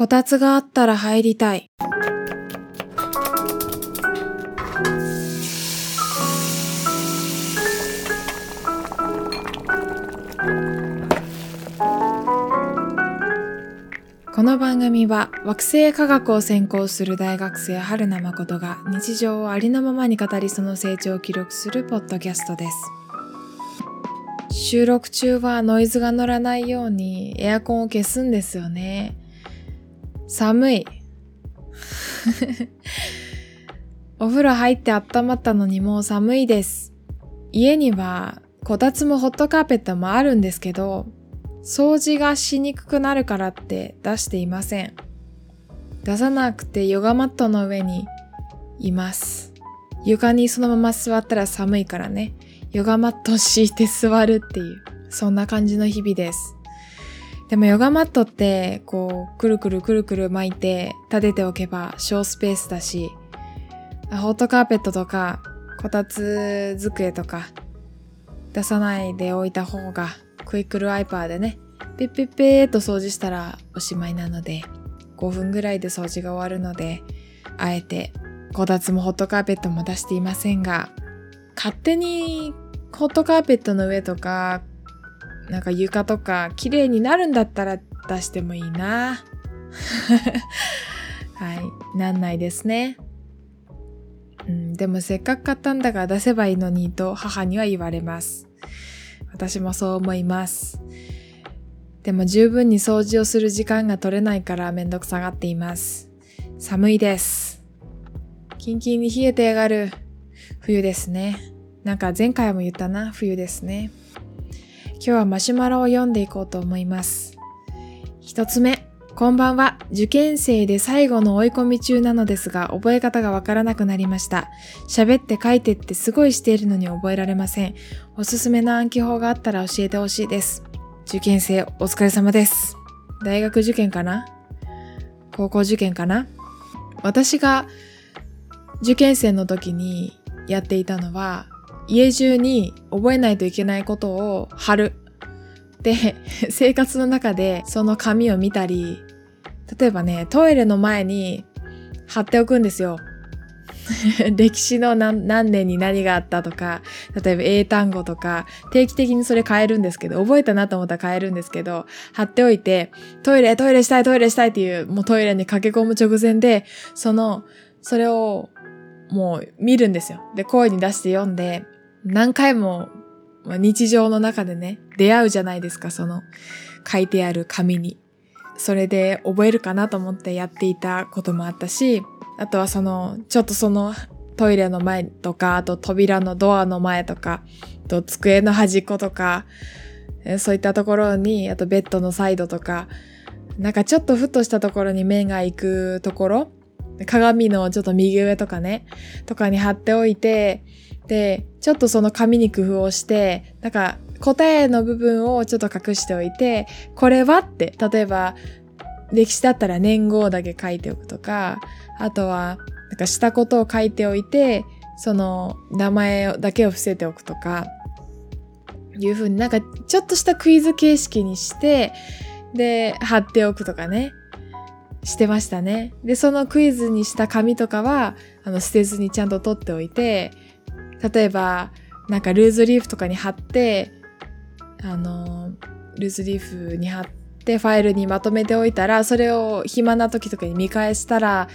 こたつがあったら入りたい。この番組は惑星科学を専攻する大学生春名誠が日常をありのままに語りその成長を記録するポッドキャストです。収録中はノイズが乗らないようにエアコンを消すんですよね。寒い。お風呂入って温まったのにもう寒いです。家にはこたつもホットカーペットもあるんですけど、掃除がしにくくなるからって出していません。出さなくてヨガマットの上にいます。床にそのまま座ったら寒いからね。ヨガマット敷いて座るっていう、そんな感じの日々です。でもヨガマットって、こう、くるくるくるくる巻いて立てておけば小スペースだし、ホットカーペットとか、こたつ机とか、出さないでおいた方がクイックルワイパーでね、ピッピッピーっと掃除したらおしまいなので、5分ぐらいで掃除が終わるので、あえて、こたつもホットカーペットも出していませんが、勝手にホットカーペットの上とか、なんか床とか綺麗になるんだったら出してもいいな。はい、なんないですね。うん、でもせっかく買ったんだから出せばいいのにと母には言われます。私もそう思います。でも十分に掃除をする時間が取れないからめんどくさがっています。寒いです。キンキンに冷えてやがる。冬ですね。なんか前回も言ったな、冬ですね。今日はマシュマロを読んでいこうと思います。一つ目。こんばんは。受験生で最後の追い込み中なのですが、覚え方がわからなくなりました。喋って書いてってすごいしているのに覚えられません。おすすめの暗記法があったら教えてほしいです。受験生、お疲れ様です。大学受験かな？高校受験かな？私が受験生の時にやっていたのは、家中に覚えないといけないことを貼る。で、生活の中でその紙を見たり、例えばね、トイレの前に貼っておくんですよ。歴史の何年に何があったとか、例えば英単語とか、定期的にそれ変えるんですけど、覚えたなと思ったら変えるんですけど、貼っておいて、トイレ、トイレしたい、トイレしたいっていう、もうトイレに駆け込む直前で、その、それをもう見るんですよ。で、声に出して読んで、何回も日常の中でね、出会うじゃないですか、その書いてある紙に。それで覚えるかなと思ってやっていたこともあったし、あとはその、ちょっとそのトイレの前とか、あと扉のドアの前とか、と机の端っことか、そういったところに、あとベッドのサイドとか、なんかちょっとふっとしたところに目が行くところ、鏡のちょっと右上とかね、とかに貼っておいて、で、ちょっとその紙に工夫をして、なんか答えの部分をちょっと隠しておいて、これはって、例えば、歴史だったら年号だけ書いておくとか、あとは、なんかしたことを書いておいて、その名前だけを伏せておくとか、いうふうになんかちょっとしたクイズ形式にして、で、貼っておくとかね、してましたね。で、そのクイズにした紙とかは、あの、捨てずにちゃんと取っておいて、例えば、なんかルーズリーフとかに貼って、あの、ルーズリーフに貼ってファイルにまとめておいたら、それを暇な時とかに見返したら、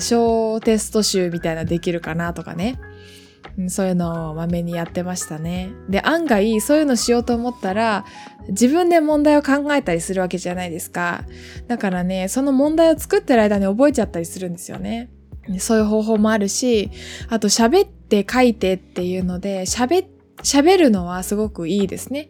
小テスト集みたいなできるかなとかね。そういうのをまめにやってましたね。で、案外そういうのしようと思ったら、自分で問題を考えたりするわけじゃないですか。だからね、その問題を作ってる間に覚えちゃったりするんですよね。そういう方法もあるし、あと喋って書いてっていうので、喋、喋るのはすごくいいですね。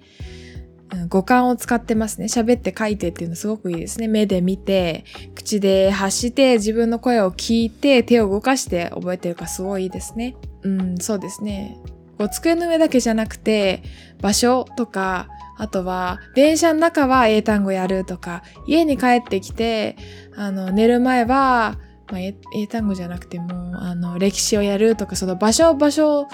五感を使ってますね。喋って書いてっていうのすごくいいですね。目で見て、口で発して、自分の声を聞いて、手を動かして覚えてるかすごいいいですね。うん、そうですね。こう机の上だけじゃなくて、場所とか、あとは、電車の中は英単語やるとか、家に帰ってきて、あの、寝る前は、まあ、英単語じゃなくても、あの、歴史をやるとか、その場所、場所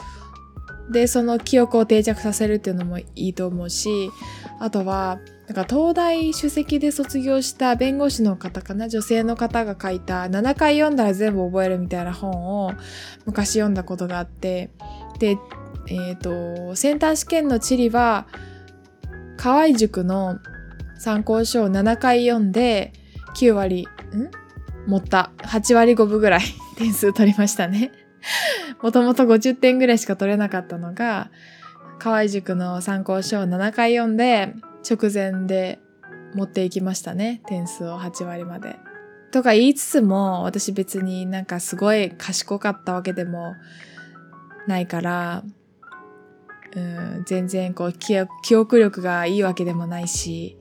でその記憶を定着させるっていうのもいいと思うし、あとは、なんか東大首席で卒業した弁護士の方かな女性の方が書いた7回読んだら全部覚えるみたいな本を昔読んだことがあって、で、えっ、ー、と、センター試験の地理は、河合塾の参考書を7回読んで、9割、ん？持った。8割5分ぐらい 点数取りましたね。もともと50点ぐらいしか取れなかったのが、河合塾の参考書を7回読んで、直前で持っていきましたね。点数を8割まで。とか言いつつも、私別になんかすごい賢かったわけでもないから、うん、全然こう記憶力がいいわけでもないし、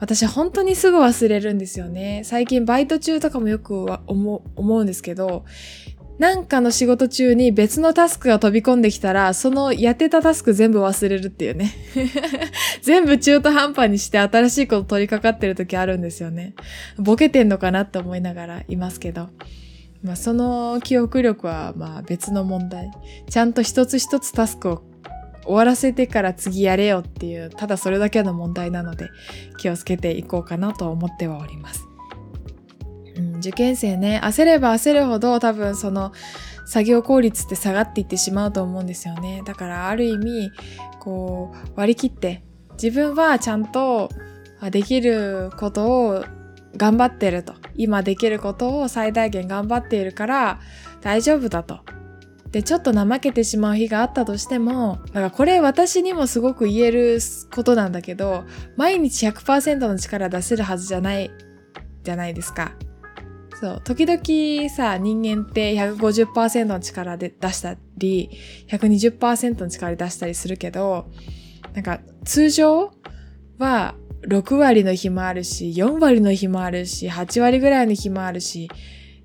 私本当にすぐ忘れるんですよね。最近バイト中とかもよく思うんですけど、なんかの仕事中に別のタスクが飛び込んできたら、そのやってたタスク全部忘れるっていうね。全部中途半端にして新しいこと取り掛かってる時あるんですよね。ボケてんのかなって思いながらいますけど。まあその記憶力はまあ別の問題。ちゃんと一つ一つタスクを終わらせてから次やれよっていう、ただそれだけの問題なので気をつけていこうかなと思ってはおります。うん、受験生ね、焦れば焦るほど多分その作業効率って下がっていってしまうと思うんですよね。だからある意味、こう割り切って自分はちゃんとできることを頑張ってると。今できることを最大限頑張っているから大丈夫だと。で、ちょっと怠けてしまう日があったとしても、だからこれ私にもすごく言えることなんだけど、毎日100%の力出せるはずじゃない、じゃないですか。そう、時々さ、人間って150%の力で出したり、120%の力で出したりするけど、なんか通常は6割の日もあるし、4割の日もあるし、8割ぐらいの日もあるし、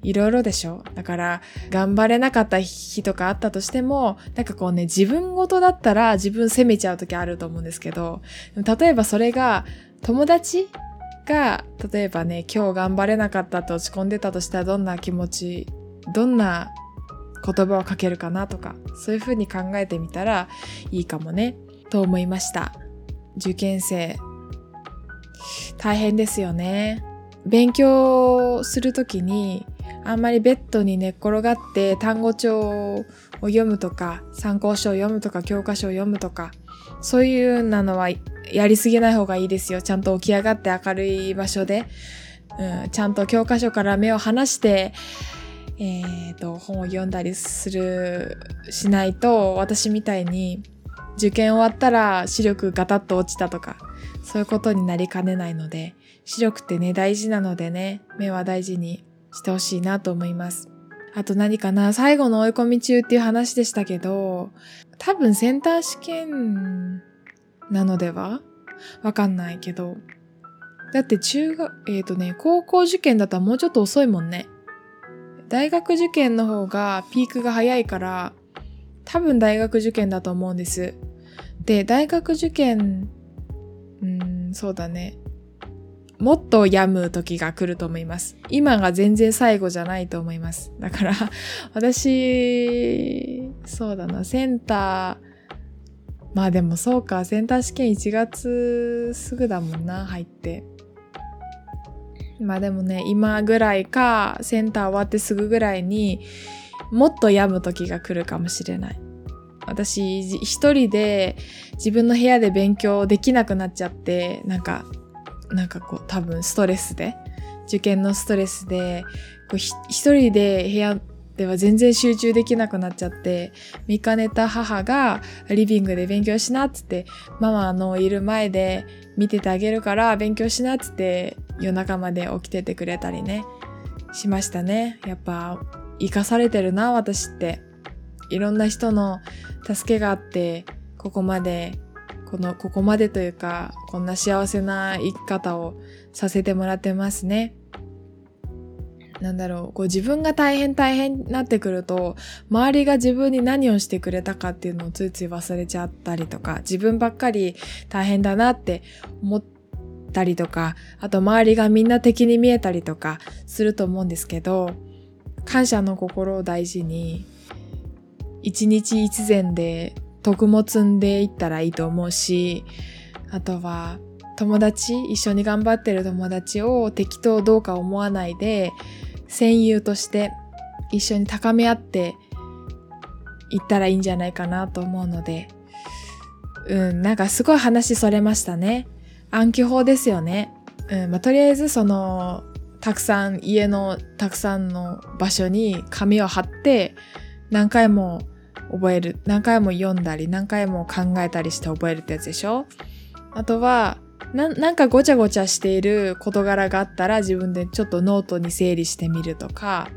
いろいろでしょ？だから、頑張れなかった日とかあったとしても、なんかこうね、自分ごとだったら自分責めちゃう時あると思うんですけど、例えばそれが友達が、例えばね、今日頑張れなかったって落ち込んでたとしたらどんな気持ち、どんな言葉をかけるかなとか、そういうふうに考えてみたらいいかもね、と思いました。受験生、大変ですよね。勉強するときに、あんまりベッドに寝っ転がって単語帳を読むとか、参考書を読むとか、教科書を読むとか、そういうなのはやりすぎない方がいいですよ。ちゃんと起き上がって明るい場所で、うん、ちゃんと教科書から目を離して、えっ、ー、と、本を読んだりする、しないと、私みたいに受験終わったら視力ガタッと落ちたとか、そういうことになりかねないので、視力ってね、大事なのでね、目は大事にしてほしいなと思います。あと何かな最後の追い込み中っていう話でしたけど、多分センター試験なのでは？わかんないけど。だって中学、えっ、ー、とね、高校受験だったらもうちょっと遅いもんね。大学受験の方がピークが早いから、多分大学受験だと思うんです。で、大学受験、うん、そうだね。もっと病む時が来ると思います。今が全然最後じゃないと思います。だから、私、そうだな、センター、まあでもそうか、センター試験1月すぐだもんな、入って。まあでもね、今ぐらいか、センター終わってすぐぐらいにもっと病む時が来るかもしれない。私、一人で自分の部屋で勉強できなくなっちゃって、なんかなんかこう多分ストレスで、受験のストレスで、こう一人で部屋では全然集中できなくなっちゃって、見かねた母がリビングで勉強しなっつって、ママのいる前で見ててあげるから勉強しなっつって夜中まで起きててくれたりね、しましたね。やっぱ生かされてるな、私って。いろんな人の助けがあって、ここまでこの、ここまでというか、こんな幸せな生き方をさせてもらってますね。なんだろう、こう自分が大変大変になってくると、周りが自分に何をしてくれたかっていうのをついつい忘れちゃったりとか、自分ばっかり大変だなって思ったりとか、あと周りがみんな敵に見えたりとかすると思うんですけど、感謝の心を大事に、一日一善で徳も積んでいったらいいと思うし、あとは友達、一緒に頑張ってる友達を適当どうか思わないで、戦友として一緒に高め合っていったらいいんじゃないかなと思うので、うん、なんかすごい話それましたね。暗記法ですよね。うん、まあ、とりあえずその、たくさん、家のたくさんの場所に紙を貼って、何回も覚える。何回も読んだり、何回も考えたりして覚えるってやつでしょ？あとは、なんかごちゃごちゃしている事柄があったら自分でちょっとノートに整理してみるとか、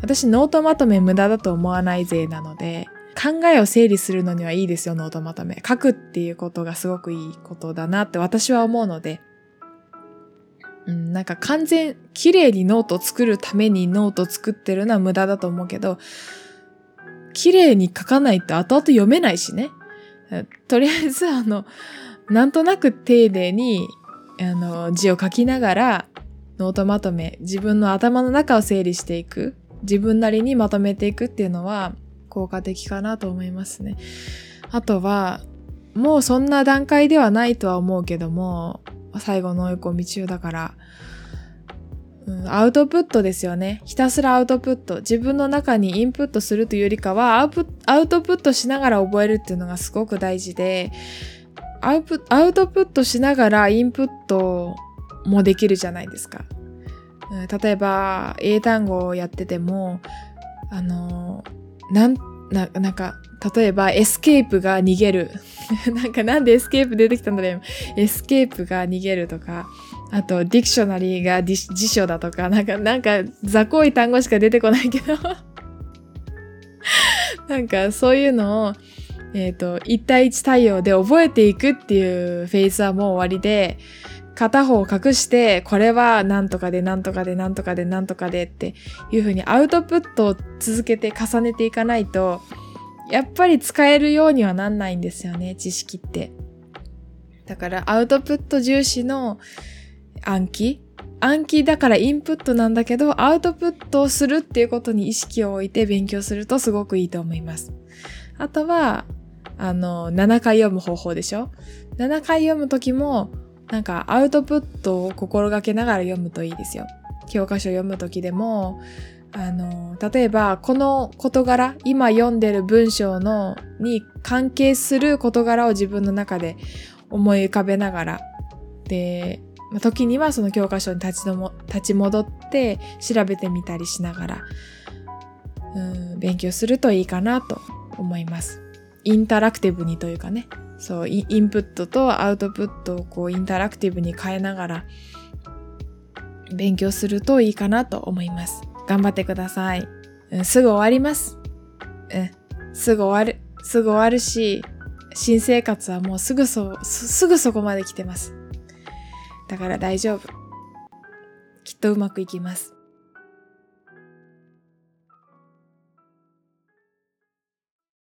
私ノートまとめ無駄だと思わないぜなので、考えを整理するのにはいいですよ、ノートまとめ。書くっていうことがすごくいいことだなって私は思うので、うん、なんか完全、綺麗にノートを作るためにノートを作ってるのは無駄だと思うけど、綺麗に書かないと後々読めないしね。とりあえず、あの、なんとなく丁寧に、あの、字を書きながら、ノートまとめ、自分の頭の中を整理していく。自分なりにまとめていくっていうのは、効果的かなと思いますね。あとは、もうそんな段階ではないとは思うけども、最後の追い込み中だから、うん、アウトプットですよね。ひたすらアウトプット。自分の中にインプットするというよりかはアウ、トプットしながら覚えるっていうのがすごく大事で、アウプアウトプットしながらインプットもできるじゃないですか。うん、例えば、英単語をやってても、あの、なん、な、なんか、例えば、 escape が逃げる。なんか、なんで escape 出てきたんだろう escape が逃げるとか、あと、 dictionary が辞書だとか、なんか、なんか、雑魚い単語しか出てこないけど なんか、そういうのを、えっ、ー、と、1対1対応で覚えていくっていうフェーズはもう終わりで、片方を隠して、これはなんとかでなんとかでなんとかでなんとかでっていうふうにアウトプットを続けて重ねていかないと、やっぱり使えるようにはなんないんですよね、知識って。だからアウトプット重視の暗記？暗記だからインプットなんだけど、アウトプットをするっていうことに意識を置いて勉強するとすごくいいと思います。あとは、あの、7回読む方法でしょ ?7 回読むときも、なんかアウトプットを心がけながら読むといいですよ。教科書読むときでも、あの、例えば、この事柄、今読んでる文章の、に関係する事柄を自分の中で思い浮かべながら、で、時にはその教科書に立ちのも立ち戻って調べてみたりしながら、うん、勉強するといいかなと思います。インタラクティブにというかね、そう、インプットとアウトプットをこうインタラクティブに変えながら勉強するといいかなと思います。頑張ってください。うん、すぐ終わります。うん、すぐ終わる。すぐ終わるし、新生活はもうすぐそ、すぐそこまで来てます。だから大丈夫。きっとうまくいきます。